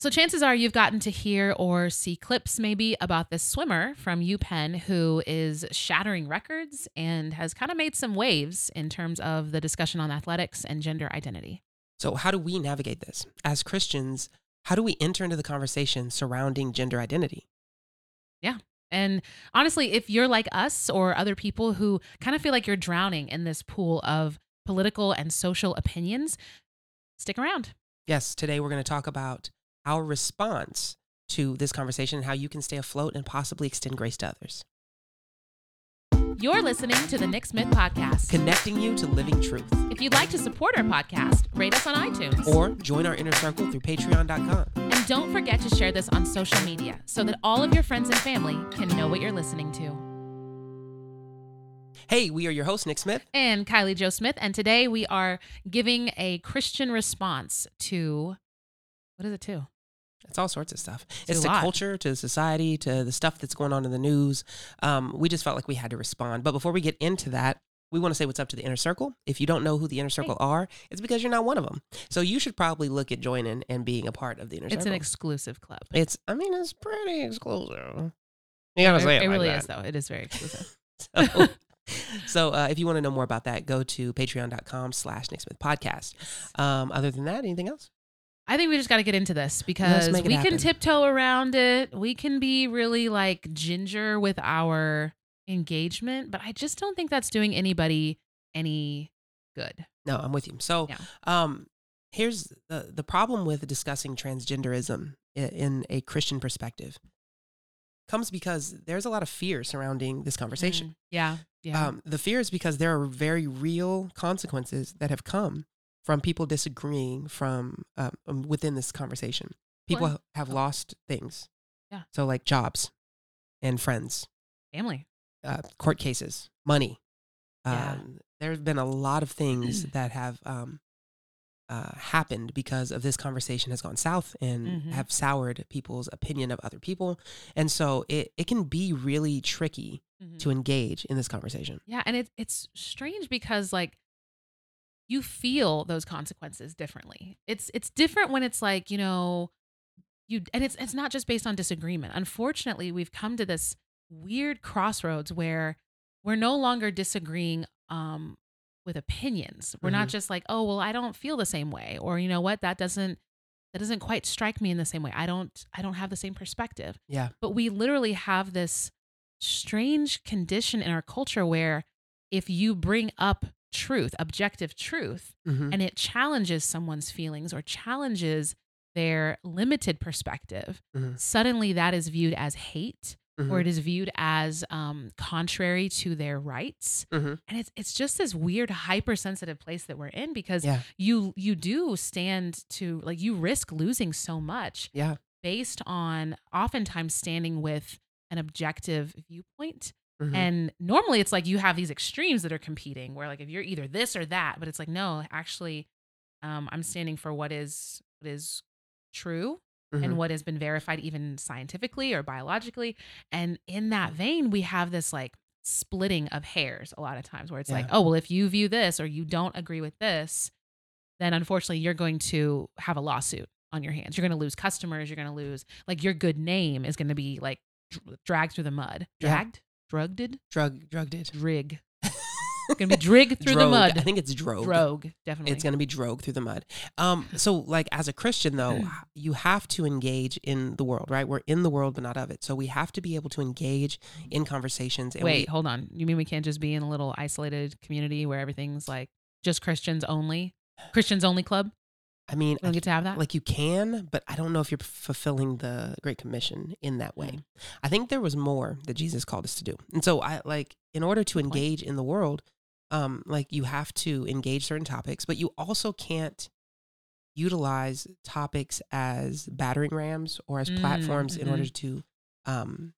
So, chances are you've gotten to hear or see clips maybe about this swimmer from UPenn who is shattering records and has kind of made some waves in terms of the discussion on athletics and gender identity. So, how do we navigate this? As Christians, how do we enter into the conversation surrounding gender identity? Yeah. And honestly, if you're like us or other people who kind of feel like you're drowning in this pool of political and social opinions, stick around. Yes, today we're going to talk about our response to this conversation and how you can stay afloat and possibly extend grace to others. You're listening to the Nick Smith Podcast, connecting you to living truth. If you'd like to support our podcast, rate us on iTunes or join our inner circle through patreon.com. And don't forget to share this on social media so that all of your friends and family can know what you're listening to. Hey, we are your hosts, Nick Smith and Kylie Joe Smith, and today we are giving a Christian response to what is it to? It's all sorts of stuff. It's, it's to culture, to society, to the stuff that's going on in the news. Um, we just felt like we had to respond. But before we get into that, we want to say what's up to the inner circle. If you don't know who the inner circle are, it's because you're not one of them. So you should probably look at joining and being a part of the inner it's circle. It's an exclusive club. It's, I mean, it's pretty exclusive. You gotta it, say it. It like really that. is, though. It is very exclusive. so, so uh, if you want to know more about that, go to patreon.com slash Nick Smith podcast. Um, other than that, anything else? I think we just got to get into this because we can tiptoe around it. We can be really like ginger with our engagement, but I just don't think that's doing anybody any good. No, I'm with you. So, yeah. um, here's the the problem with discussing transgenderism in a Christian perspective comes because there's a lot of fear surrounding this conversation. Mm, yeah, yeah. Um, the fear is because there are very real consequences that have come from people disagreeing from um, um, within this conversation. People have lost things. Yeah. So like jobs and friends, family, uh, court cases, money. Yeah. Um, there have been a lot of things that have um, uh, happened because of this conversation has gone south and mm-hmm. have soured people's opinion of other people. And so it, it can be really tricky mm-hmm. to engage in this conversation. Yeah. And it, it's strange because like you feel those consequences differently. It's it's different when it's like, you know, you and it's it's not just based on disagreement. Unfortunately, we've come to this weird crossroads where we're no longer disagreeing um with opinions. We're mm-hmm. not just like, "Oh, well, I don't feel the same way," or you know what, that doesn't that doesn't quite strike me in the same way. I don't I don't have the same perspective. Yeah. But we literally have this strange condition in our culture where if you bring up truth, objective truth, mm-hmm. and it challenges someone's feelings or challenges their limited perspective, mm-hmm. suddenly that is viewed as hate mm-hmm. or it is viewed as um, contrary to their rights. Mm-hmm. And it's it's just this weird hypersensitive place that we're in because yeah. you you do stand to like you risk losing so much yeah. based on oftentimes standing with an objective viewpoint Mm-hmm. And normally it's like you have these extremes that are competing where like if you're either this or that, but it's like, no, actually, um, I'm standing for what is what is true mm-hmm. and what has been verified even scientifically or biologically. And in that vein, we have this like splitting of hairs a lot of times where it's yeah. like, oh, well, if you view this or you don't agree with this, then unfortunately you're going to have a lawsuit on your hands. You're going to lose customers. You're going to lose like your good name is going to be like dragged through the mud. Dragged? Drugged it, drug drugged it, drig. It's gonna be drig through the mud. I think it's drog. Drog, definitely. It's gonna be drog through the mud. Um, so like as a Christian though, you have to engage in the world, right? We're in the world but not of it. So we have to be able to engage in conversations. Wait, we, hold on. You mean we can't just be in a little isolated community where everything's like just Christians only? Christians only club? I mean, you don't get to have that. Like you can, but I don't know if you're fulfilling the Great Commission in that way. Mm. I think there was more that Jesus called us to do, and so I like in order to engage in the world, um, like you have to engage certain topics, but you also can't utilize topics as battering rams or as platforms mm-hmm. in order to um,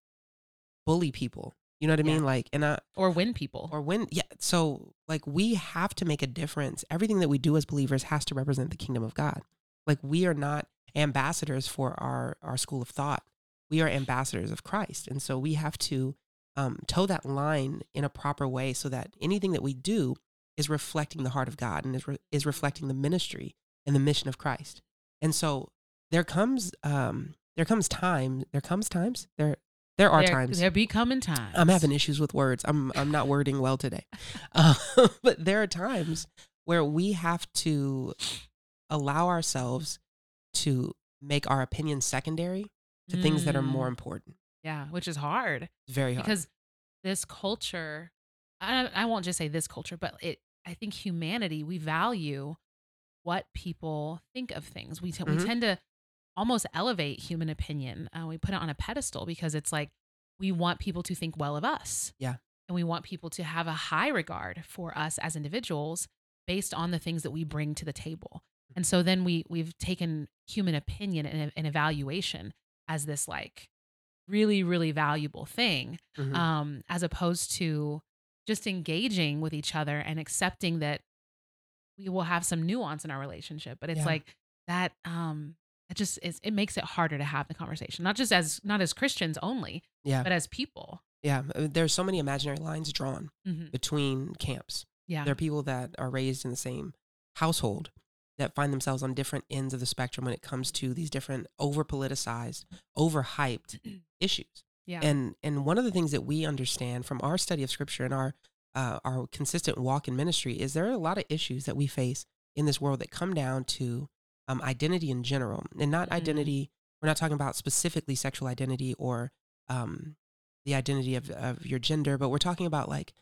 bully people you know what I mean? Like, and I, or win people or win. Yeah. So like we have to make a difference. Everything that we do as believers has to represent the kingdom of God. Like we are not ambassadors for our, our school of thought. We are ambassadors of Christ. And so we have to um, toe that line in a proper way so that anything that we do is reflecting the heart of God and is, re- is reflecting the ministry and the mission of Christ. And so there comes um there comes time there comes times there there are there, times there be coming times. I'm having issues with words. I'm I'm not wording well today. Uh, but there are times where we have to allow ourselves to make our opinions secondary to things that are more Mm, important. Yeah, which is hard It's very hard. because this culture, I, I won't just say this culture, but it. I think humanity we value what people think of things. We t- we Mhm. tend to almost elevate human opinion. Uh, we put it on a pedestal because it's like we want people to think well of us. Yeah. and we want people to have a high regard for us as individuals based on the things that we bring to the table. And so then we we've taken human opinion and, and evaluation as this like really really valuable thing Mhm. um, as opposed to just engaging with each other and accepting that we will have some nuance in our relationship. But it's Yeah. like that. Um, it just is. It makes it harder to have the conversation, not just as not as Christians only, yeah. but as people. yeah. uh, There's so many imaginary lines drawn Mhm. between camps. Yeah. There are people that are raised in the same household that find themselves on different ends of the spectrum when it comes to these different over politicized, over hyped issues. yeah. And and one of the things that we understand from our study of scripture and our uh, our consistent walk in ministry is there are a lot of issues that we face in this world that come down to um, identity in general, and not Mhm. identity. We're not talking about specifically sexual identity or um, the identity of, of your gender, but we're talking about like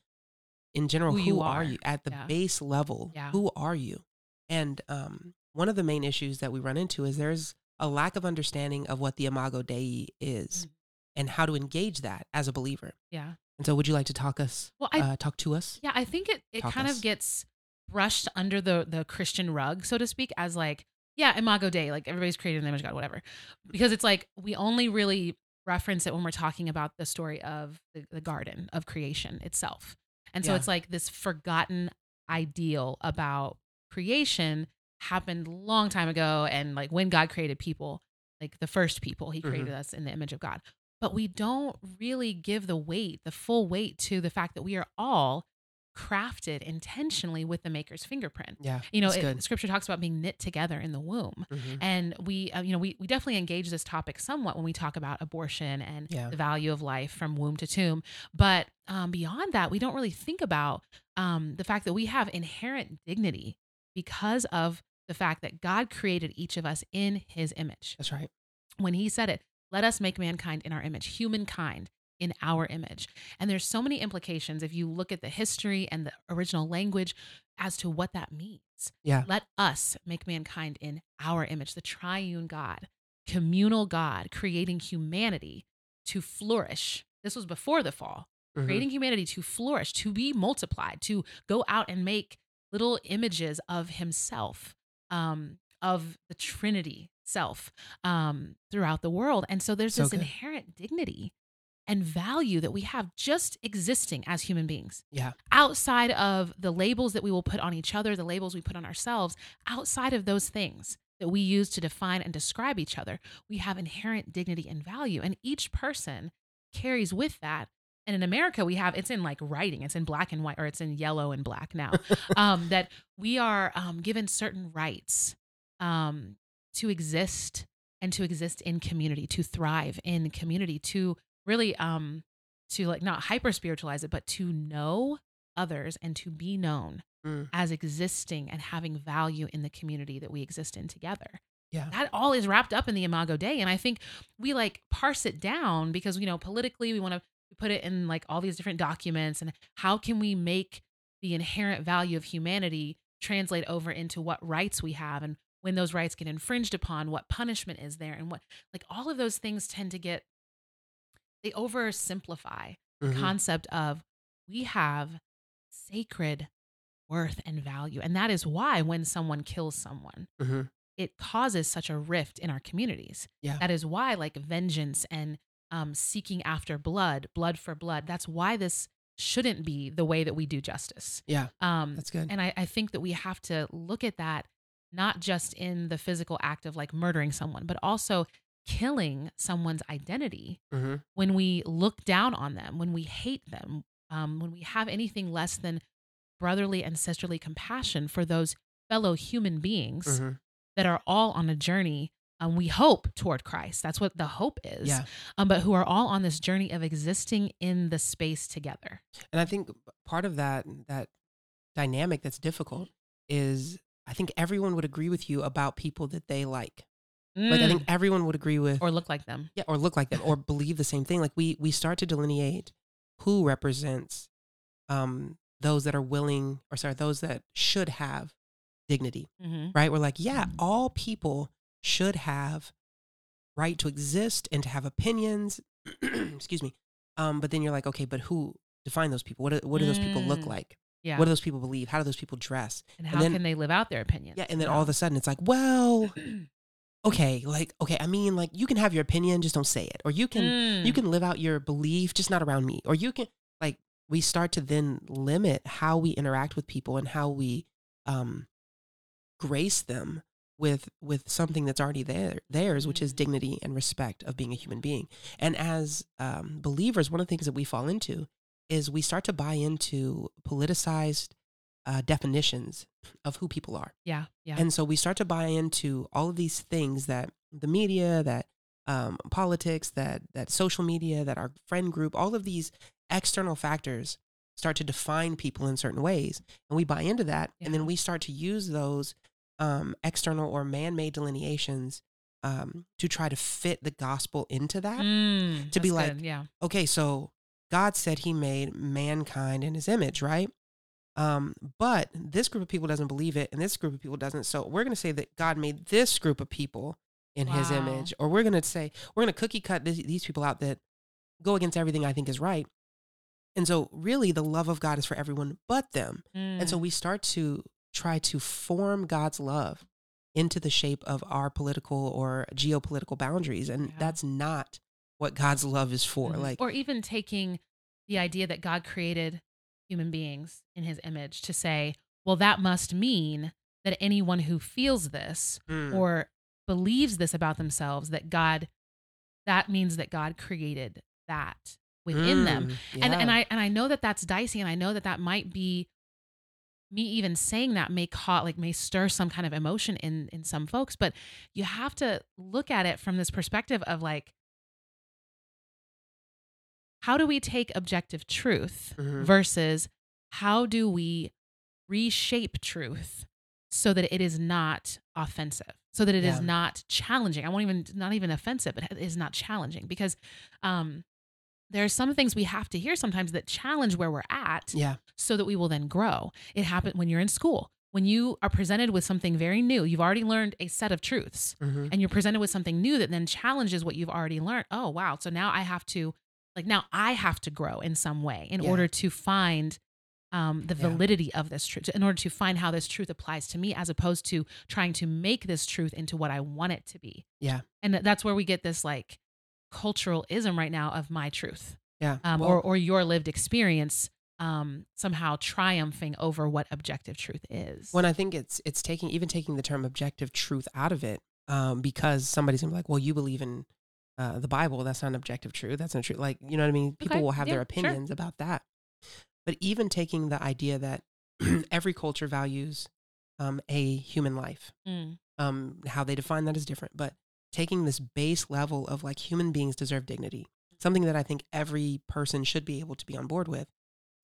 in general, Who who, are. are. you at the Yeah. base level? Yeah. Who are you? And um, one of the main issues that we run into is there's a lack of understanding of what the Imago Dei is Mhm. and how to engage that as a believer. yeah. And so, would you like to talk us, Well, I uh, talk to us? Yeah, I think it it Talk kind us. of gets brushed under the the Christian rug, so to speak, as like, yeah, Imago Dei, like everybody's created in the image of God, whatever. Because it's like we only really reference it when we're talking about the story of the, the garden of creation itself. And so Yeah. it's like this forgotten ideal about creation happened long time ago and like when God created people, like the first people, he mm-hmm. created us in the image of God. But we don't really give the weight, the full weight to the fact that we are all crafted intentionally with the maker's fingerprint. Yeah, You know, it, scripture talks about being knit together in the womb. Mhm. And we, uh, you know, we, we definitely engage this topic somewhat when we talk about abortion and Yeah. the value of life from womb to tomb. But um, beyond that, we don't really think about um, the fact that we have inherent dignity because of the fact that God created each of us in his image. That's right. When he said it, let us make mankind in our image, humankind in our image. And there's so many implications if you look at the history and the original language as to what that means. Yeah. Let us make mankind in our image, the triune God, communal God, creating humanity to flourish. This was before the fall, Mhm. creating humanity to flourish, to be multiplied, to go out and make little images of himself, um, of the Trinity self um, throughout the world. And so there's So this good. inherent dignity and value that we have just existing as human beings Yeah. outside of the labels that we will put on each other, the labels we put on ourselves, outside of those things that we use to define and describe each other, we have inherent dignity and value. And each person carries with that. And in America, we have it's in like writing, it's in black and white, or it's in yellow and black now, um, that we are um, given certain rights um, to exist and to exist in community, to thrive in community, to really um, to like not hyper spiritualize it, but to know others and to be known Mm. as existing and having value in the community that we exist in together. Yeah. That all is wrapped up in the Imago Dei. And I think we like parse it down because, you know, politically we want to put it in like all these different documents and how can we make the inherent value of humanity translate over into what rights we have and when those rights get infringed upon, what punishment is there and what like all of those things tend to get they oversimplify the Mhm. concept of we have sacred worth and value. And that is why when someone kills someone, Mhm. it causes such a rift in our communities. Yeah. That is why like vengeance and um, seeking after blood, blood for blood, that's why this shouldn't be the way that we do justice. Yeah. Um, That's good. and I, I think that we have to look at that not just in the physical act of like murdering someone, but also killing someone's identity Mhm. when we look down on them, when we hate them, um, when we have anything less than brotherly and sisterly compassion for those fellow human beings Mhm. that are all on a journey um, we hope toward Christ. That's what the hope is. Yeah. Um, but who are all on this journey of existing in the space together. And I think part of that that dynamic that's difficult is I think everyone would agree with you about people that they like. Like I think everyone would agree with Mm. or look like them. yeah, or look like them or believe the same thing. Like we we start to delineate who represents um those that are willing or sorry, those that should have dignity. Mm-hmm. Right? We're like, yeah, all people should have right to exist and to have opinions. Excuse me. Um, but then you're like, okay, but who define those people? What do, what do those people look Mm. like? Yeah. What do those people believe? How do those people dress? and how then- can they live out their opinions? Yeah, and then all of a sudden it's like, well, okay, like okay, I mean, like you can have your opinion, just don't say it, or you can you Mm. can live out your belief, just not around me, or you can like we start to then limit how we interact with people and how we um grace them with with something that's already there theirs which is Mm. dignity and respect of being a human being and as um, believers one of the things that we fall into is we start to buy into politicized uh, definitions of who people are Yeah. Yeah. and so we start to buy into all of these things that the media, that um, politics, that that social media, that our friend group, all of these external factors start to define people in certain ways, and we buy into that, and then we start to use those um, external or man-made delineations um, to try to fit the gospel into that. Mm, to be like, good, yeah. Okay, so God said He made mankind in His image, right? Um, but this group of people doesn't believe it, and this group of people doesn't. So we're going to say that God made this group of people in His image, or we're going to say we're going to cookie cut this, these people out that go against everything I think is right. And so, really, the love of God is for everyone but them. And so Mm. we start to try to form God's love into the shape of our political or geopolitical boundaries, and Yeah. that's not what God's love is for. Mhm. Like, or even taking the idea that God created human beings in his image to say, well, that must mean that anyone who feels this mm, or believes this about themselves, that God, that means that God created that within them. mm, And and. I and I know that that's dicey, and I know that that might be me even saying that may cause like may stir some kind of emotion in in some folks, but you have to look at it from this perspective of like how do we take objective truth Mhm. versus how do we reshape truth so that it is not offensive so that it is Yeah. not challenging i won't even not even offensive but it is not challenging because um there are some things we have to hear sometimes that challenge where we're at yeah, so that we will then grow it happened when you're in school when you are presented with something very new you've already learned a set of truths mhm, and you're presented with something new that then challenges what you've already learned. Oh, wow. So now I have to, like, now I have to grow in some way in Yeah. order to find um, the Yeah. validity of this truth, in order to find how this truth applies to me, as opposed to trying to make this truth into what I want it to be. yeah, And that's where we get this like cultural ism right now of my truth yeah. um, Well, or, or your lived experience um, somehow triumphing over what objective truth is. when I think it's it's taking even taking the term objective truth out of it, um, because somebody's gonna be like, well, you believe in uh, the Bible, that's not an objective truth. That's not true. Like, you know what I mean? People Okay, will have their yeah, sure. opinions about that. But even taking the idea that every culture values um, a human life, Mm, um, how they define that is different. But taking this base level of like human beings deserve dignity, something that I think every person should be able to be on board with.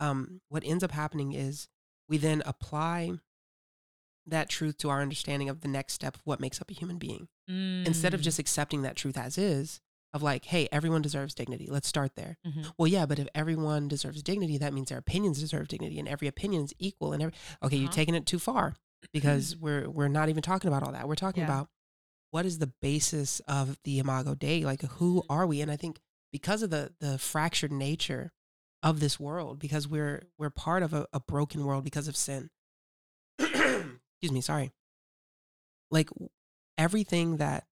Um, what ends up happening is we then apply that truth to our understanding of the next step of what makes up a human being. Instead of mm, just accepting that truth as is, of like, hey, everyone deserves dignity. Let's start there. mhm. Well, yeah, but if everyone deserves dignity, that means their opinions deserve dignity, and every opinion is equal. And every okay, you've Uh-huh. taken it too far because we're we're not even talking about all that. We're talking Yeah. about what is the basis of the Imago Dei? Like, who Mhm. are we? And I think because of the the fractured nature of this world, because we're we're part of a, a broken world because of sin. Excuse me, sorry. Like everything that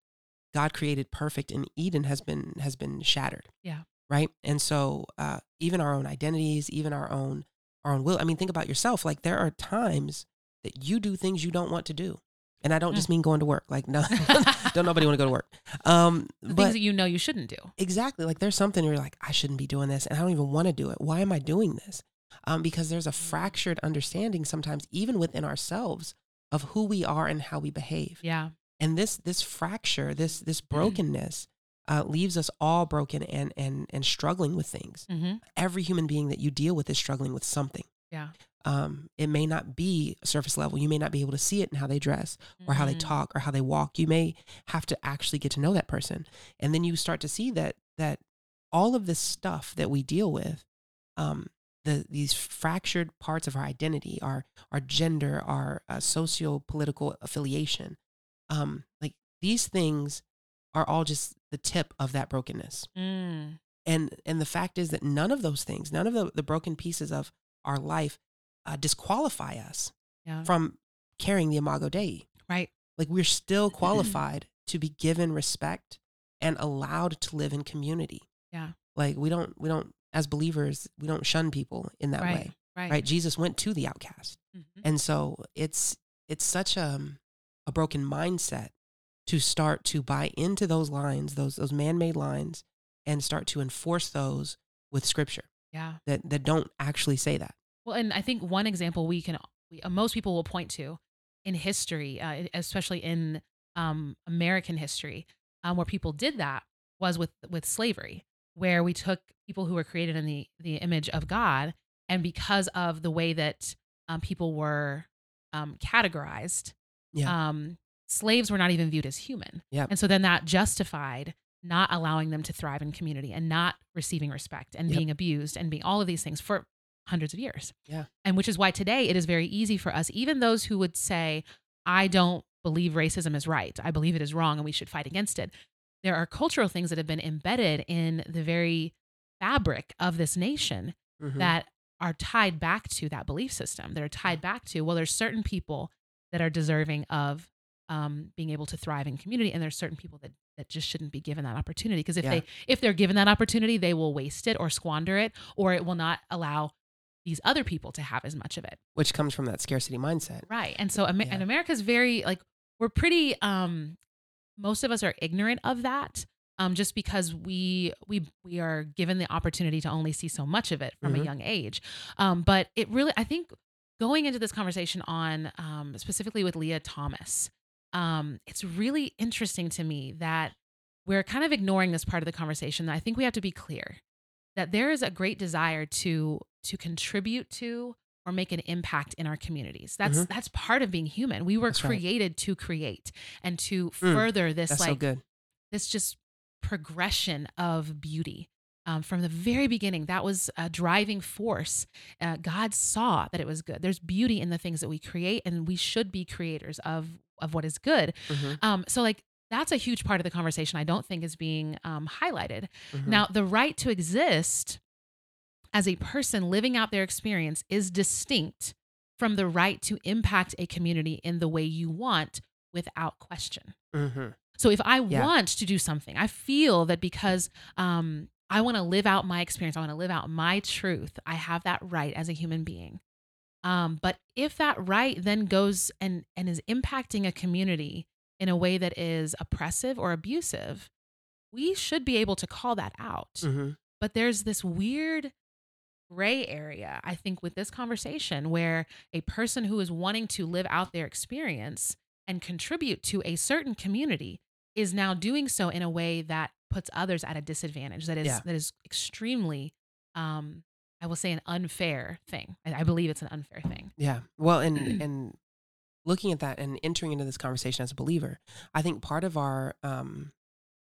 God created perfect in Eden has been has been shattered. Yeah. Right. And so uh, even our own identities, even our own our own will. I mean, think about yourself. Like there are times that you do things you don't want to do. And I don't Mm. just mean going to work. Like no, don't nobody want to go to work. Um, but things that you know you shouldn't do. exactly, like there's something you're like, I shouldn't be doing this, and I don't even want to do it. Why am I doing this? Um, because there's a fractured understanding sometimes, even within ourselves, of who we are and how we behave. Yeah. And this this fracture this this Mm-hmm. brokenness uh, leaves us all broken and and and struggling with things Mm-hmm. every human being that you deal with is struggling with something Yeah. um, it may not be surface level you may not be able to see it in how they dress or how they Mhm. talk or how they walk you may have to actually get to know that person and then you start to see that that all of this stuff that we deal with um, the these fractured parts of our identity our our gender our uh, socio-political affiliation um, like these things are all just the tip of that brokenness Mm. and and the fact is that none of those things none of the, the broken pieces of our life uh, disqualify us Yeah. from carrying the imago dei Right. like we're still qualified to be given respect and allowed to live in community Yeah. like we don't we don't as believers we don't shun people in that Right. way Right. right jesus went to the outcast Mhm. and so it's it's such a a broken mindset to start to buy into those lines those those man-made lines and start to enforce those with scripture Yeah. that that don't actually say that Well, and I think one example we can, we, uh, most people will point to in history, uh, especially in um, American history, um, where people did that was with with slavery, where we took people who were created in the the image of God, and because of the way that um, people were um, categorized, Yeah. um, slaves were not even viewed as human. Yep. And so then that justified not allowing them to thrive in community and not receiving respect and Yep. being abused and being all of these things for hundreds of years. Yeah. And which is why today it is very easy for us, even those who would say, I don't believe racism is right, I believe it is wrong and we should fight against it. There are cultural things that have been embedded in the very fabric of this nation Mhm. that are tied back to that belief system, that are tied back to, well, there's certain people that are deserving of um, being able to thrive in community, and there's certain people that that just shouldn't be given that opportunity because if Yeah. they if they're given that opportunity, they will waste it or squander it, or it will not allow these other people to have as much of it. which comes from that scarcity mindset Right. And so Yeah. and America's very like we're pretty um most of us are ignorant of that um just because we we we are given the opportunity to only see so much of it from a Mhm. young age. Um but it really I think going into this conversation on um specifically with Lia Thomas um it's really interesting to me that we're kind of ignoring this part of the conversation that I think we have to be clear that there is a great desire to to contribute to or make an impact in our communities. That's Mhm. that's part of being human. We were That's right. created to create and to Mm, further this like so this just progression of beauty. Um, from the very beginning, that was a driving force. Uh, God saw that it was good. There's beauty in the things that we create, and we should be creators of of what is good. Mhm, Um, so, like that's a huge part of the conversation. I don't think is being um, highlighted. mhm. Now, the right to exist as a person living out their experience is distinct from the right to impact a community in the way you want without question. Mhm. So if I Yeah. want to do something, I feel that because um, I want to live out my experience, I want to live out my truth, I have that right as a human being. Um, but if that right then goes and and is impacting a community in a way that is oppressive or abusive, we should be able to call that out. Mhm. But there's this weird gray area, I think, with this conversation where a person who is wanting to live out their experience and contribute to a certain community is now doing so in a way that puts others at a disadvantage. That is Yeah. that is extremely, um, I will say, an unfair thing. I, I believe it's an unfair thing. Yeah. Well, and and looking at that and entering into this conversation as a believer, I think part of our um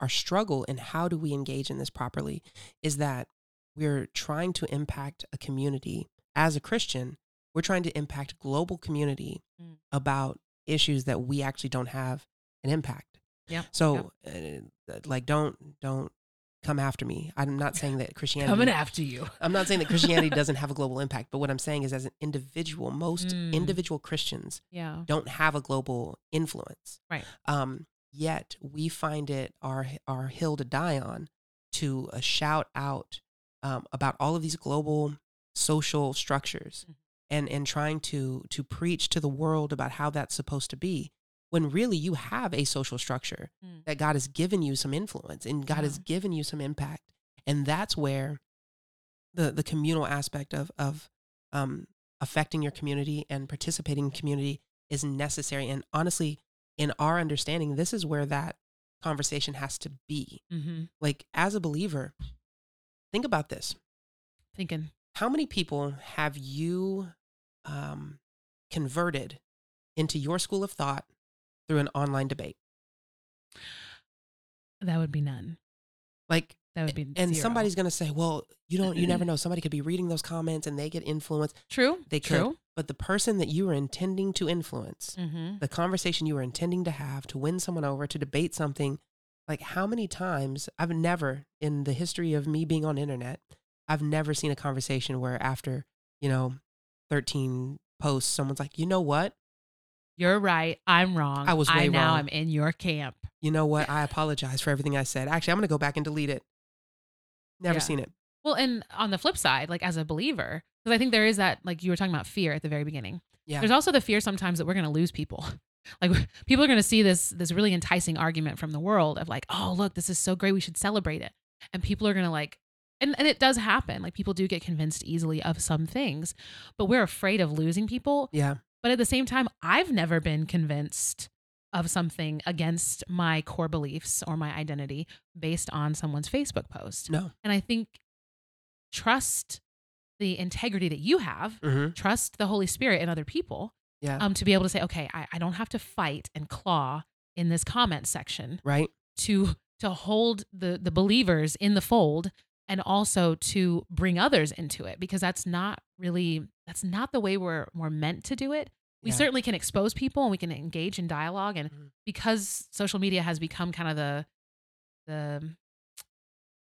our struggle in how do we engage in this properly is that we're trying to impact a community as a Christian. We're trying to impact global community Mm. about issues that we actually don't have an impact. Yeah. So, uh, like, don't don't come after me. I'm not saying that Christianity Coming after you. I'm not saying that Christianity doesn't have a global impact, but what I'm saying is, as an individual, most Mm. individual Christians Yeah. don't have a global influence. Right. Um, yet we find it our our hill to die on to uh, shout out um, about all of these global social structures Mhm. and and trying to to preach to the world about how that's supposed to be when really you have a social structure Mm. that God has given you some influence and God has given you some impact and that's where the the communal aspect of of um, affecting your community and participating in community is necessary and honestly in our understanding, this is where that conversation has to be. Mm-hmm. Like as a believer, think about this. Thinking. How many people have you um, converted into your school of thought through an online debate? That would be none. Like, That would be and zero. somebody's going to say, well, you don't, you never know. Somebody could be reading those comments and they get influenced. true. They could. true. But the person that you were intending to influence, Mm-hmm. the conversation you were intending to have to win someone over, to debate something, like how many times I've never in the history of me being on internet, I've never seen a conversation where after, you know, 13 posts, someone's like, you know what? You're right. I'm wrong. I was I way now wrong. I'm in your camp. You know what? I apologize for everything I said. Actually, I'm going to go back and delete it. Never Yeah. seen it. Well, and on the flip side, like as a believer, because I think there is that, like you were talking about fear at the very beginning. Yeah. There's also the fear sometimes that we're going to lose people. Like people are going to see this this really enticing argument from the world of like, oh look, this is so great, we should celebrate it, and people are going to like, and and it does happen. Like people do get convinced easily of some things, but we're afraid of losing people. yeah. But at the same time, I've never been convinced of something against my core beliefs or my identity based on someone's Facebook post. No. And I think trust the integrity that you have, Mm-hmm. trust the Holy Spirit and other people Yeah. um, to be able to say, okay, I, I don't have to fight and claw in this comment section right. to to hold the the believers in the fold and also to bring others into it because that's not really that's not the way we're we're meant to do it. We Yeah. certainly can expose people and we can engage in dialogue and Mhm. because social media has become kind of the the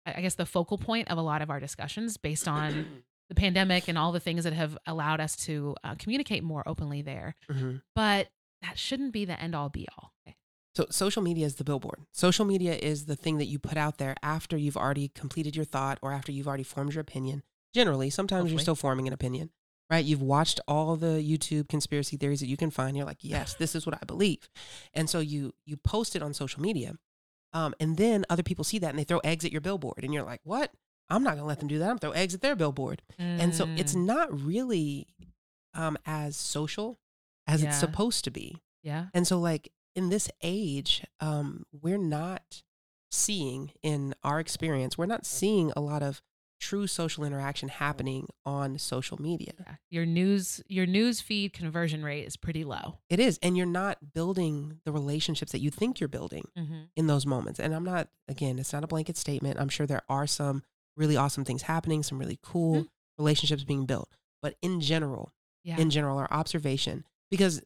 I guess the focal point of a lot of our discussions based on the pandemic and all the things that have allowed us to uh, communicate more openly there. hmm But that shouldn't be the end all be all. So social media is the billboard. Social media is the thing that you put out there after you've already completed your thought or after you've already formed your opinion. Generally, sometimes you're still forming an opinion, right? You've watched all the YouTube conspiracy theories that you can find. You're like, yes, this is what I believe, and so you you post it on social media, um, and then other people see that and they throw eggs at your billboard, and you're like, what? I'm not gonna let them do that. I'm gonna throw eggs at their billboard, and so it's Mm, not really um, as social as it's supposed to be. yeah. And so, like in this age, um, we're not seeing in our experience, we're not seeing a lot of true social interaction happening on social media. Yeah. Your news your news feed conversion rate is pretty low. It is, and you're not building the relationships that you think you're building Mm-hmm. in those moments. And I'm not, again, it's not a blanket statement. I'm sure there are some really awesome things happening, some really cool Mhm. relationships being built. But in general, Yeah. in general, our observation, because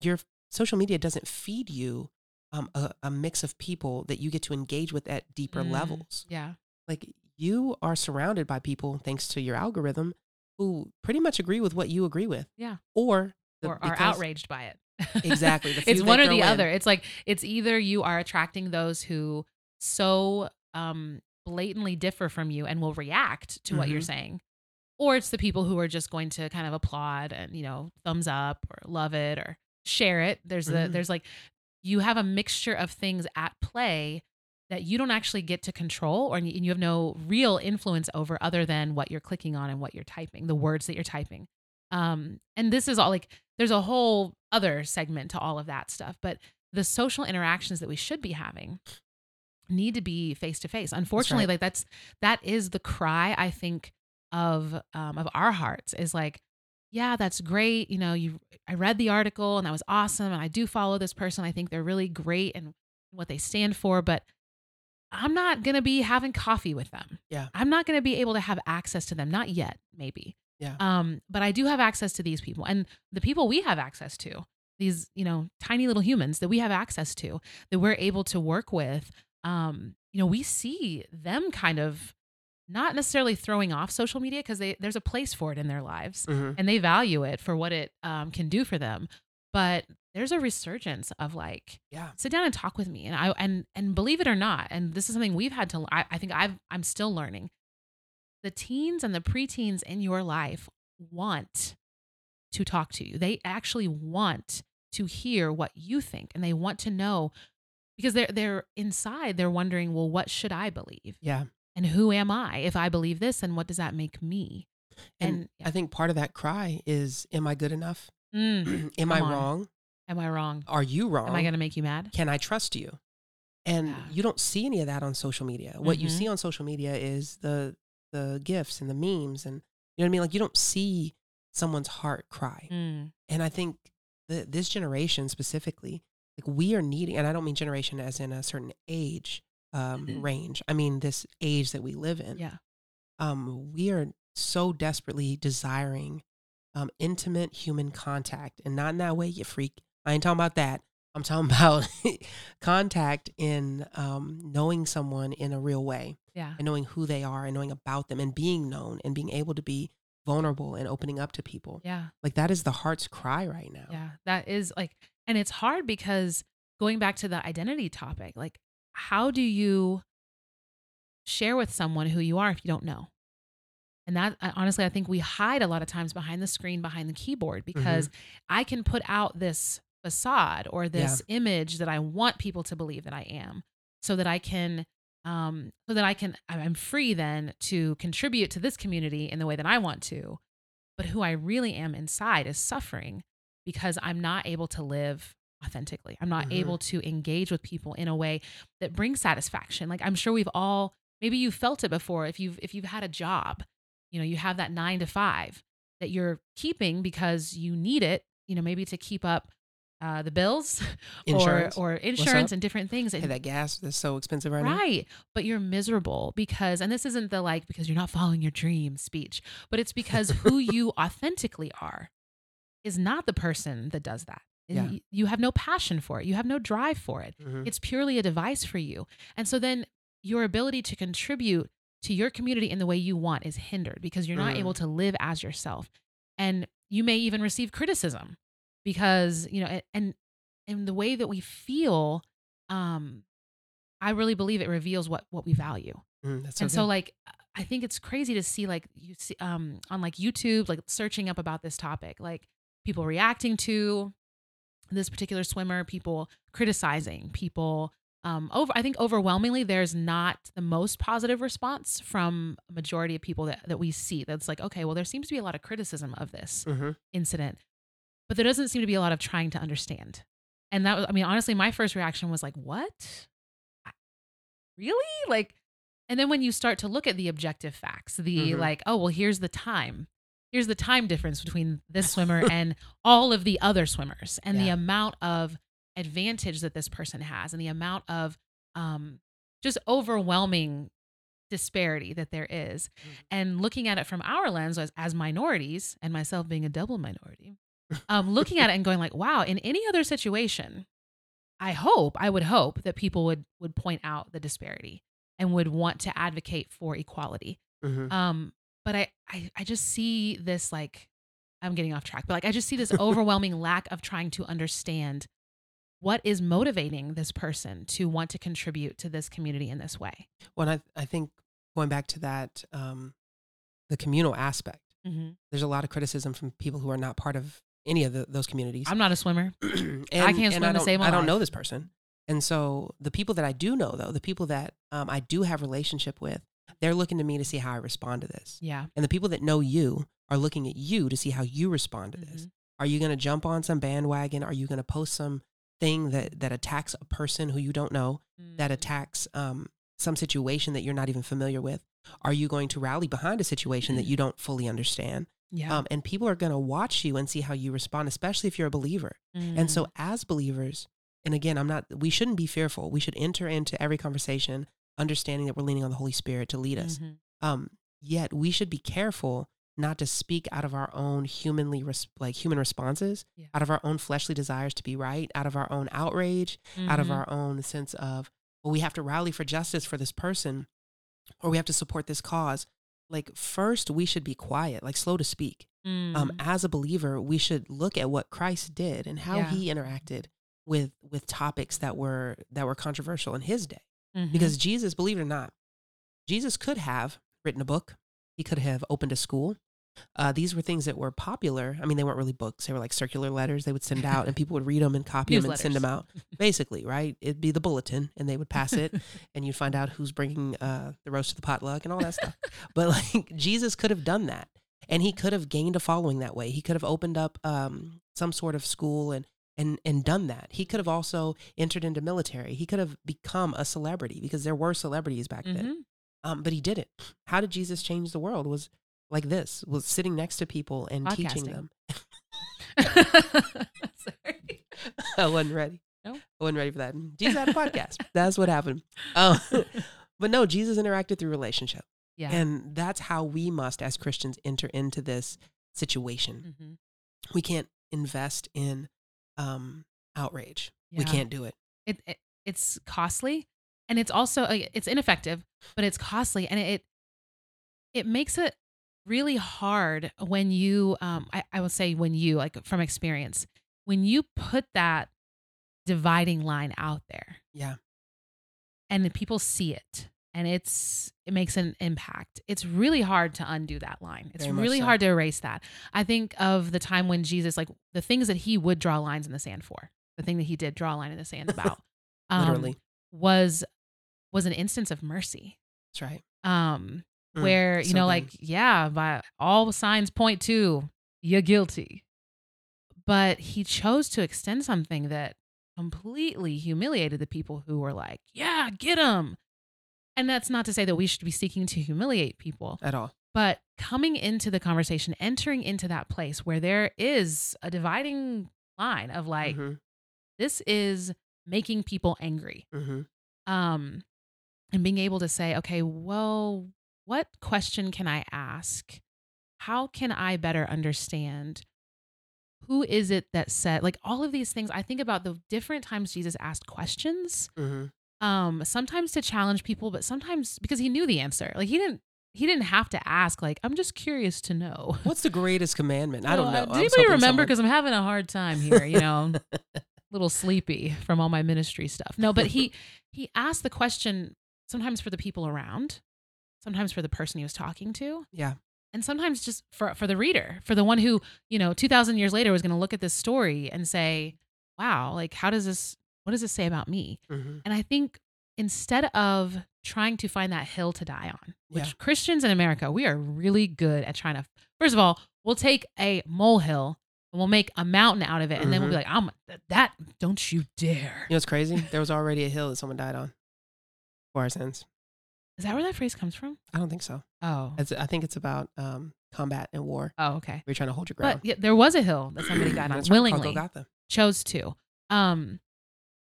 your social media doesn't feed you um, a, a mix of people that you get to engage with at deeper Mm, levels. Yeah. Like you are surrounded by people, thanks to your algorithm, who pretty much agree with what you agree with. Yeah. Or, the- Or are outraged by it. Exactly, the it's one or the in. other. It's like it's either you are attracting those who so um blatantly differ from you and will react to what you're Mhm. saying. Or it's the people who are just going to kind of applaud and, you know, thumbs up or love it or share it. There's the Mhm. there's like you have a mixture of things at play that you don't actually get to control or and you have no real influence over other than what you're clicking on and what you're typing, the words that you're typing. Um, and this is all like there's a whole other segment to all of that stuff, but the social interactions that we should be having need to be face to face. Unfortunately, right. like that's that is the cry I think of um, of our hearts is like, yeah, that's great. You know, you I read the article and that was awesome, and I do follow this person. I think they're really great and what they stand for, but I'm not gonna be having coffee with them. Yeah. I'm not gonna be able to have access to them. Not yet, maybe. Yeah. Um, but I do have access to these people, and the people we have access to, these you know tiny little humans that we have access to, that we're able to work with. Um, you know, we see them kind of not necessarily throwing off social media because there's a place for it in their lives Mhm. and they value it for what it um, can do for them. But there's a resurgence of like Yeah. sit down and talk with me and i and and believe it or not and this is something we've had to i, I think i've i'm still learning the teens and the preteens in your life want to talk to you they actually want to hear what you think and they want to know because they're they're inside they're wondering well what should i believe Yeah. And who am i if i believe this and what does that make me And, And- I think part of that cry is, am I good enough? Mm, am I on. wrong? Am I wrong? Are you wrong? Am I going to make you mad? Can I trust you? And Yeah. you don't see any of that on social media. What you Mhm. see on social media is the the gifts and the memes and you know what I mean. Like you don't see someone's heart cry. Mm. And I think that this generation specifically, like we are needing, and I don't mean generation as in a certain age um, range. I mean this age that we live in. Yeah. Um, we are so desperately desiring um, intimate human contact, and not in that way, you freak. I ain't talking about that. I'm talking about contact in um, knowing someone in a real way Yeah. and knowing who they are and knowing about them and being known and being able to be vulnerable and opening up to people. Yeah. Like that is the heart's cry right now. Yeah. That is like, and it's hard because going back to the identity topic, like, how do you share with someone who you are if you don't know? And that honestly, I think we hide a lot of times behind the screen, behind the keyboard, because I can put out this facade or this image that I want people to believe that I am, so that I can, um, so that I can, I'm free then to contribute to this community in the way that I want to. But who I really am inside is suffering because I'm not able to live authentically. I'm not Mhm. able to engage with people in a way that brings satisfaction. Like I'm sure we've all maybe you felt it before if you've if you've had a job, you know, you have that 9 to 5 that you're keeping because you need it, you know, maybe to keep up uh, the bills Insurance. or or insurance and different things. Hey, that gas is so expensive right, now. right. But you're miserable because, and this isn't the like, because you're not following your dream speech, but it's because who you authentically are is not the person that does that. And Yeah. You have no passion for it. You have no drive for it. Mhm. It's purely a device for you. And so then your ability to contribute to your community in the way you want is hindered because you're not Mm. able to live as yourself. And you may even receive criticism because, you know, and and the way that we feel um I really believe it reveals what what we value. Mm, that's so and so like I think it's crazy to see like you see um on like YouTube like searching up about this topic like people reacting to this particular swimmer, people criticizing, people um over I think overwhelmingly there's not the most positive response from a majority of people that that we see. That's like okay, well there seems to be a lot of criticism of this Mhm. incident, but there doesn't seem to be a lot of trying to understand. And that was, I mean, honestly, my first reaction was like, what? Really? Like, and then when you start to look at the objective facts, the Mhm. like, oh, well, here's the time. Here's the time difference between this swimmer and all of the other swimmers and the amount of advantage that this person has and the amount of um, just overwhelming disparity that there is. Mhm. And looking at it from our lens as, as minorities and myself being a double minority, um, looking at it and going like, wow, in any other situation, I hope, I would hope that people would would point out the disparity and would want to advocate for equality. Mhm. Um, but I, I I just see this like I'm getting off track, but like I just see this overwhelming lack of trying to understand what is motivating this person to want to contribute to this community in this way. Well, I, I think going back to that, um, the communal aspect, Mm-hmm. there's a lot of criticism from people who are not part of any of the, those communities. I'm not a swimmer. and, can't and swim to save my I don't know this person. And so the people that I do know, though, the people that um, I do have relationship with, they're looking to me to see how I respond to this. Yeah. And the people that know you are looking at you to see how you respond to this. Mhm. Are you going to jump on some bandwagon? Are you going to post some thing that that attacks a person who you don't know, that Mm. attacks um, some situation that you're not even familiar with? Are you going to rally behind a situation that you don't fully understand? Yeah. Um, and people are going to watch you and see how you respond, especially if you're a believer. And so, Mm. as believers, and again, I'm not, we shouldn't be fearful. We should enter into every conversation understanding that we're leaning on the Holy Spirit to lead us. Mhm. Um, yet, we should be careful not to speak out of our own humanly, res- like human responses, Yeah. out of our own fleshly desires to be right, out of our own outrage, out of Mhm. our own sense of, well, we have to rally for justice for this person or we have to support this cause. Like, first, we should be quiet, like slow to speak um, Mm. as a believer, we should look at what Christ did and how Yeah. he interacted with with topics that were that were controversial in his day. Mhm. Because Jesus, believe it or not, Jesus could have written a book. He could have opened a school. Uh, these were things that were popular. I mean, they weren't really books. They were like circular letters they would send out, and people would read them and copy them and send them out. Basically, right? It'd be the bulletin, and they would pass it, and you'd find out who's bringing uh, the roast to the potluck and all that stuff. But like Jesus could have done that, and he could have gained a following that way. He could have opened up um, some sort of school and and and done that. He could have also entered into military. He could have become a celebrity because there were celebrities back then. Mhm. Um, but he didn't. How did Jesus change the world? Was like this: was sitting next to people and teaching them. Sorry. I wasn't ready. No? I wasn't ready for that. Jesus had a podcast. That's what happened. Um, but no, Jesus interacted through relationship, Yeah. and that's how we must, as Christians, enter into this situation. Mhm. We can't invest in um, outrage. We can't do it. it, it it's costly and it's also it's ineffective but it's costly and it it makes it really hard when you um I, I would say when you like from experience when you put that dividing line out there Yeah. and the people see it and it's it makes an impact it's really hard to undo that line it's Very really so. hard to erase that i think of the time when jesus like the things that he would draw lines in the sand for the thing that he did draw a line in the sand about um, Literally. was was an instance of mercy That's right. um Mm, where you so know good. like yeah by all signs point to you're guilty but he chose to extend something that completely humiliated the people who were like yeah get him and that's not to say that we should be seeking to humiliate people At all. but coming into the conversation entering into that place where there is a dividing line of like Mhm, this is making people angry mhm. um and being able to say okay well what question can i ask how can i better understand who is it that said like all of these things i think about the different times jesus asked questions Mhm. Um sometimes to challenge people but sometimes because he knew the answer like he didn't he didn't have to ask like i'm just curious to know What's the greatest commandment? I don't know. uh, I Does anybody remember? someone- Because I'm having a hard time here. You know, a little sleepy from all my ministry stuff. No, but he he asked the question sometimes for the people around, sometimes for the person he was talking to, Yeah. and sometimes just for for the reader, for the one who you know, two thousand years later was going to look at this story and say, "Wow, like how does this? What does it say about me?" Mhm. And I think instead of trying to find that hill to die on, which Yeah. Christians in America, we are really good at trying to, first of all, we'll take a molehill and we'll make a mountain out of it. And then we'll be like, I'm that, don't you dare. You know what's crazy? There was already a hill that someone died on for our sins. Is that where that phrase comes from? I don't think so. Oh. It's, I think it's about um, combat and war. Oh, okay. We're trying to hold your ground. But yeah, there was a hill that somebody died on That's right, called willingly, chose to. Um,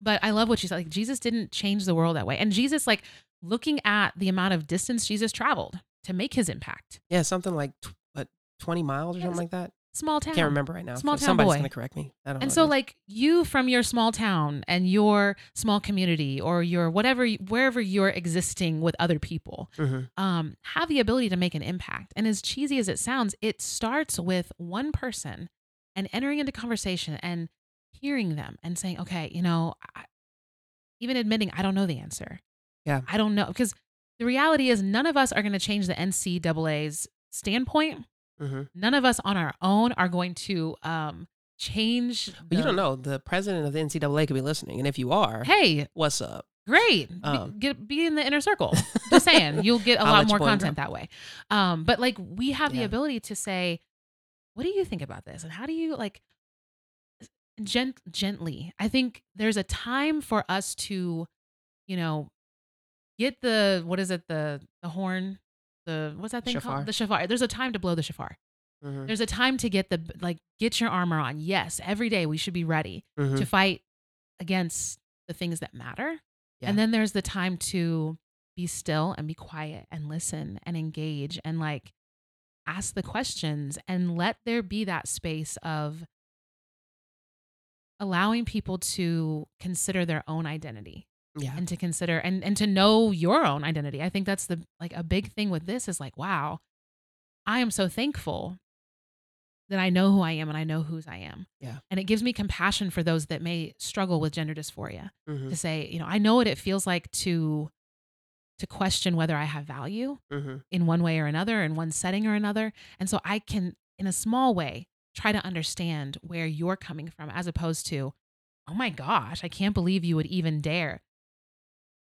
but I love what you said. Like Jesus didn't change the world that way. And Jesus, like looking at the amount of distance Jesus traveled to make his impact. Yeah, something like tw- what, 20 miles or something like that. Small town. Can't remember right now. Small town Somebody's boy. going to correct me. I don't know. And so, like you from your small town and your small community or your whatever, wherever you're existing with other people, Mhm. um, have the ability to make an impact. And as cheesy as it sounds, it starts with one person and entering into conversation and hearing them and saying, okay, you know, I, even admitting I don't know the answer. Yeah. I don't know. Because the reality is, none of us are going to change the NCAA's standpoint. Mhm. None of us on our own are going to um, change. But you don't know. The president of the NCAA could be listening. And if you are, Hey, what's up? great. Be- Um. get be in the inner circle. Just saying, you'll get a lot more content that way. Um, but like we have the ability to say, what do you think about this, and how do you like gent- gently? I think there's a time for us to, you know, get the what is it the the horn. The what's that thing Shofar. called? The shofar. There's a time to blow the shofar. Mhm. There's a time to get the like get your armor on. Yes, every day we should be ready Mhm. to fight against the things that matter. Yeah. And then there's the time to be still and be quiet and listen and engage and like ask the questions and let there be that space of allowing people to consider their own identity yeah. and to consider and and to know your own identity. I think that's the like a big thing with this is like wow, I am so thankful that I know who I am and I know whose I am. Yeah. And it gives me compassion for those that may struggle with gender dysphoria Mhm. to say, you know, I know what it feels like to to question whether I have value Mhm. in one way or another, in one setting or another. And so I can, in a small way, try to understand where you're coming from as opposed to, oh my gosh, I can't believe you would even dare.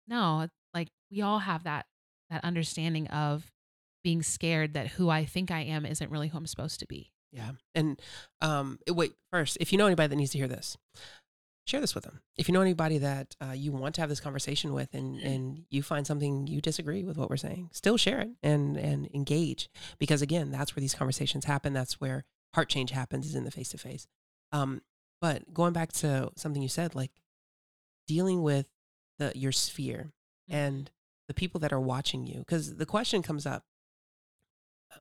No, like we all have that that understanding of being scared that who I think I am isn't really who I'm supposed to be. Yeah. And um, wait, first, if you know anybody that needs to hear this, share this with them. If you know anybody that uh, you want to have this conversation with and, and you find something you disagree with what we're saying, still share it and, and engage. Because again, that's where these conversations happen. That's where heart change happens is in the face to face. But going back to something you said, like dealing with the your sphere Mm-hmm. and the people that are watching you, because the question comes up: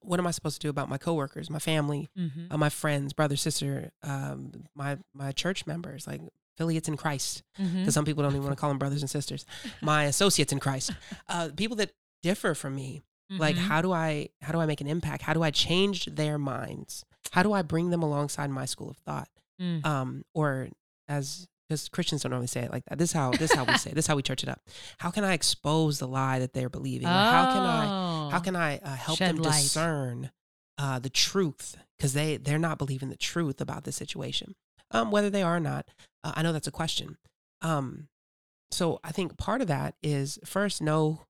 What am I supposed to do about my coworkers, my family, Mhm. uh, my friends, brother, sister, um, my my church members, like affiliates in Christ? Because some people don't even want to call them brothers and sisters. My associates in Christ, uh, people that differ from me. Like, Mhm. how do I how do I make an impact? How do I change their minds? How do I bring them alongside my school of thought? Mm. um, or as because Christians don't normally say it like that. This is how this is how we say it. this is how we church it up. How can I expose the lie that they're believing? Or how can I how Oh. can I uh, help Shed them light. discern uh, the truth because they they're not believing the truth about this situation, um, whether they are or not. Uh, I know that's a question. Um, so I think part of that is first know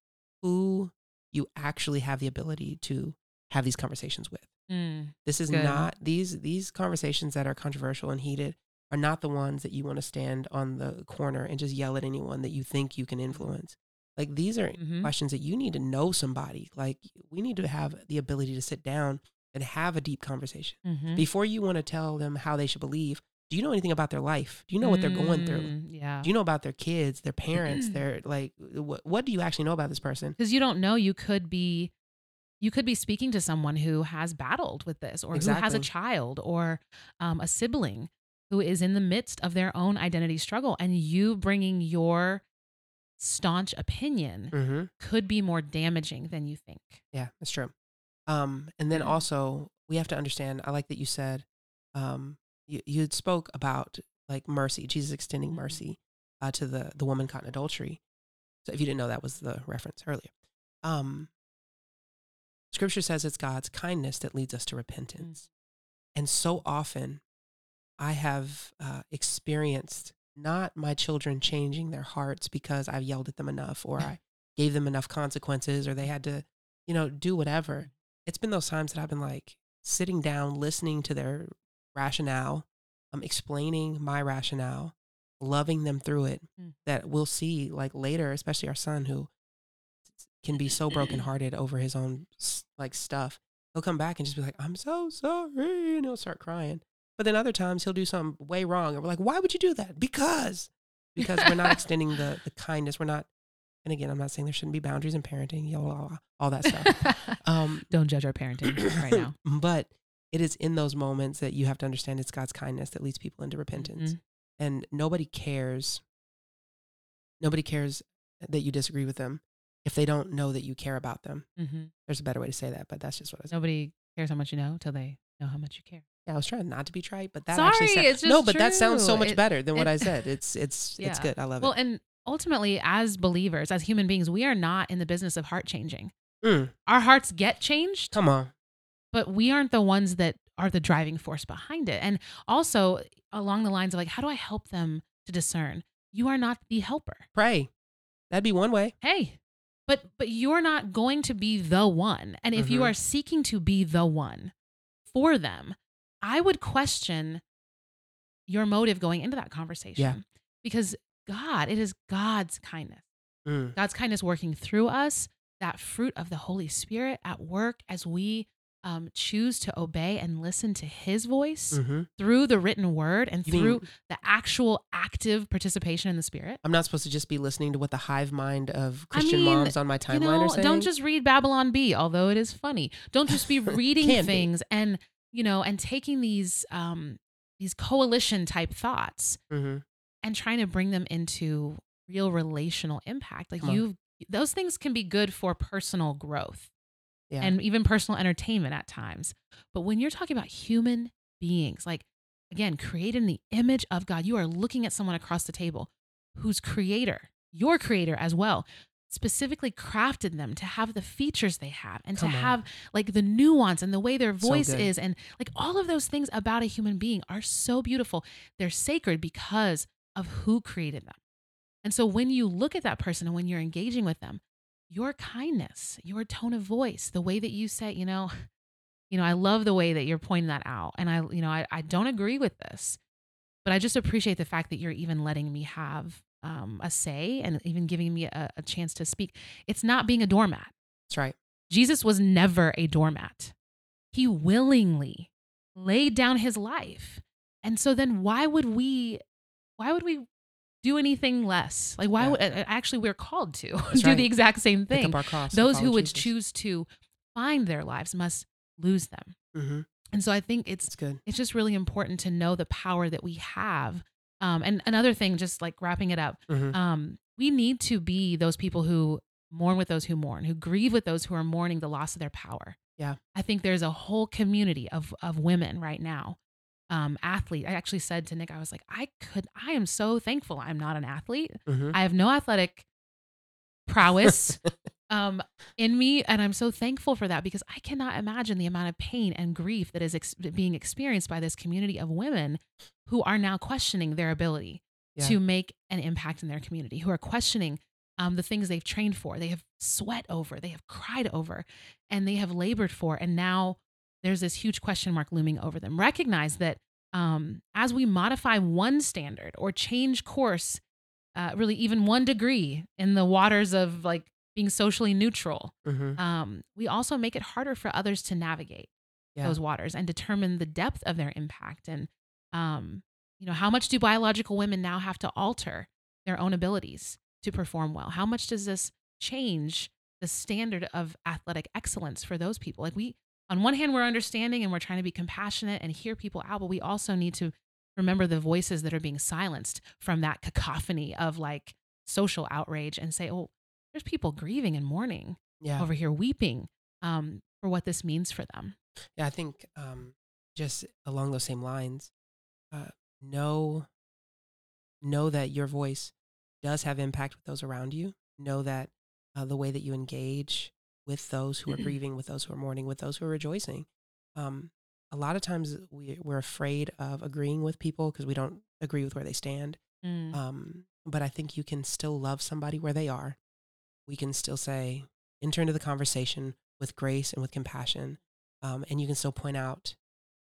who you actually have the ability to have these conversations with. Mm. This is Good. not these these conversations that are controversial and heated are not the ones that you want to stand on the corner and just yell at anyone that you think you can influence. Like these are Mhm. questions that you need to know somebody. Like we need to have the ability to sit down and have a deep conversation Mhm. before you want to tell them how they should believe. Do you know anything about their life? Do you know what they're going through? Mm, Yeah. Do you know about their kids, their parents, their like what what do you actually know about this person? because you don't know you could be you could be speaking to someone who has battled with this or who has a child or um, a sibling who is in the midst of their own identity struggle and you bringing your staunch opinion Mm-hmm. could be more damaging than you think Yeah, that's true. Um, and then also we have to understand. I like that you said, um, you spoke about like mercy, Jesus extending Mhm. mercy uh, to the the woman caught in adultery. So if you didn't know, that was the reference earlier. Um, scripture says it's God's kindness that leads us to repentance, and so often, I have uh, experienced not my children changing their hearts because I've yelled at them enough or I gave them enough consequences or they had to, you know, do whatever. It's been those times that I've been like sitting down, listening to their rationale, um, explaining my rationale, loving them through it. Mm. That we'll see like later, especially our son who can be so brokenhearted over his own like stuff. He'll come back and just be like, "I'm so sorry," and he'll start crying. But then other times he'll do something way wrong, and we're like, "Why would you do that?" Because because we're not extending the the kindness. We're not. And again, I'm not saying there shouldn't be boundaries in parenting, you know, all, that stuff. Um, don't judge our parenting right now but it is in those moments that you have to understand it's God's kindness that leads people into repentance. Mhm. And nobody cares. Nobody cares that you disagree with them if they don't know that you care about them. Mhm. There's a better way to say that, but that's just what I said. nobody cares how much you know till they know how much you care Yeah, I was trying not to be trite, but that Sorry, actually sound- it's no, just but that sounds so much It- better than what I said. It's it's it's good. I love well it. Well, and ultimately as believers as human beings we are not in the business of heart changing Mm, our hearts get changed come on. but we aren't the ones that are the driving force behind it. And also along the lines of like, how do I help them to discern? You are not the helper. Pray. That'd be one way. Hey, but but you're not going to be the one. And if you Mhm. are seeking to be the one for them, I would question your motive going into that conversation. Yeah. Because God, it is God's kindness. Mm, God's kindness working through us, that fruit of the Holy Spirit at work as we um, choose to obey and listen to His voice hmm through the written word and You through mean the actual active participation in the Spirit. I'm not supposed to just be listening to what the hive mind of I Christian mean, moms on my timeline you know, are saying? don't just read Babylon Bee, although it is funny. Don't just be reading Can be. things and you know and taking these um, these coalition type thoughts hmm and trying to bring them into real relational impact. Like Come on. you, those things can be good for personal growth. Yeah. and even personal entertainment at times. But when you're talking about human beings, like again, created in the image of God, you are looking at someone across the table whose creator, your creator as well, specifically crafted them to have the features they have and Come to on. have like the nuance and the way their voice good. is and like all of those things about a human being are so beautiful. They're sacred because of who created them. And so when you look at that person and when you're engaging with them, your kindness, your tone of voice, the way that you say, you know, You know, I love the way that you're pointing that out. And I, you know, I, I don't agree with this, but I just appreciate the fact that you're even letting me have um, a say and even giving me a, a chance to speak. It's not being a doormat. That's right. Jesus was never a doormat. He willingly laid down his life. And so then why would we why would we do anything less? Like why Yeah. would actually we're called to That's do right. the exact same Pick thing. up our cross. Those who would Jesus. choose to find their lives must lose them. Mm-hmm. And so I think it's It's good. it's just really important to know the power that we have. Um, and another thing, just like wrapping it up, Mhm. um, we need to be those people who mourn with those who mourn, who grieve with those who are mourning the loss of their power. Yeah. I think there's a whole community of of women right now. Um, athlete. I actually said to Nick, I was like, I could, I am so thankful I'm not an athlete. Mhm. I have no athletic prowess um, in me, and I'm so thankful for that because I cannot imagine the amount of pain and grief that is ex- being experienced by this community of women who are now questioning their ability Yeah. to make an impact in their community, who are questioning um, the things they've trained for, they have sweat over, they have cried over, and they have labored for, and now there's this huge question mark looming over them. Recognize that um, as we modify one standard or change course, uh, really even one degree in the waters of like being socially neutral, Mhm. um, we also make it harder for others to navigate Yeah. those waters and determine the depth of their impact and um, you know how much do biological women now have to alter their own abilities to perform well how much does this change the standard of athletic excellence for those people like we on one hand we're understanding and we're trying to be compassionate and hear people out but we also need to remember the voices that are being silenced from that cacophony of like social outrage and say oh there's people grieving and mourning Yeah. over here weeping um, for what this means for them. Yeah, I think um, just along those same lines, uh, know know that your voice does have impact with those around you. Know that uh, the way that you engage with those who are grieving, with those who are mourning, with those who are rejoicing. Um, a lot of times we, we're afraid of agreeing with people because we don't agree with where they stand. Mm. Um, but I think you can still love somebody where they are. We can still say, enter into the conversation with grace and with compassion. Um, and you can still point out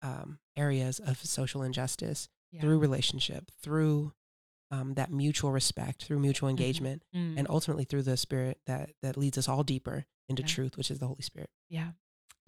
um, areas of social injustice Yeah. through relationship, through um, that mutual respect, through mutual engagement, Mm. and ultimately through the spirit that, that leads us all deeper into Yeah. truth, which is the Holy Spirit. yeah.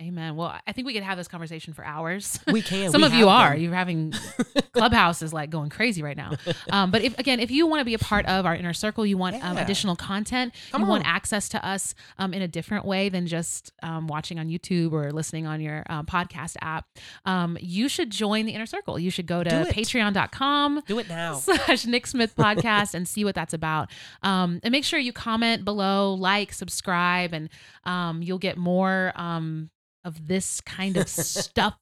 Amen. Well, I think we could have this conversation for hours. We can. Some we of you are. them. You're having Clubhouse is like going crazy right now. Um, but if again, if you want to be a part of our inner circle, you want um, additional content, Come you want access to us um, in a different way than just um, watching on YouTube or listening on your um, podcast app, um, you should join the inner circle. You should go to patreon.com Do it now. slash Nick Smith podcast and see what that's about. Um, and make sure you comment below, like, subscribe, and um, you'll get more um, of this kind of stuff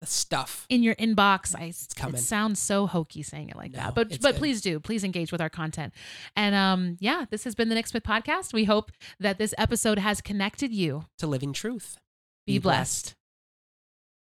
The stuff. in your inbox. I, coming. It sounds so hokey saying it like No, that, but but good. please do, please engage with our content. And um, yeah, this has been the Nick Smith podcast. We hope that this episode has connected you. To living truth. Be, blessed.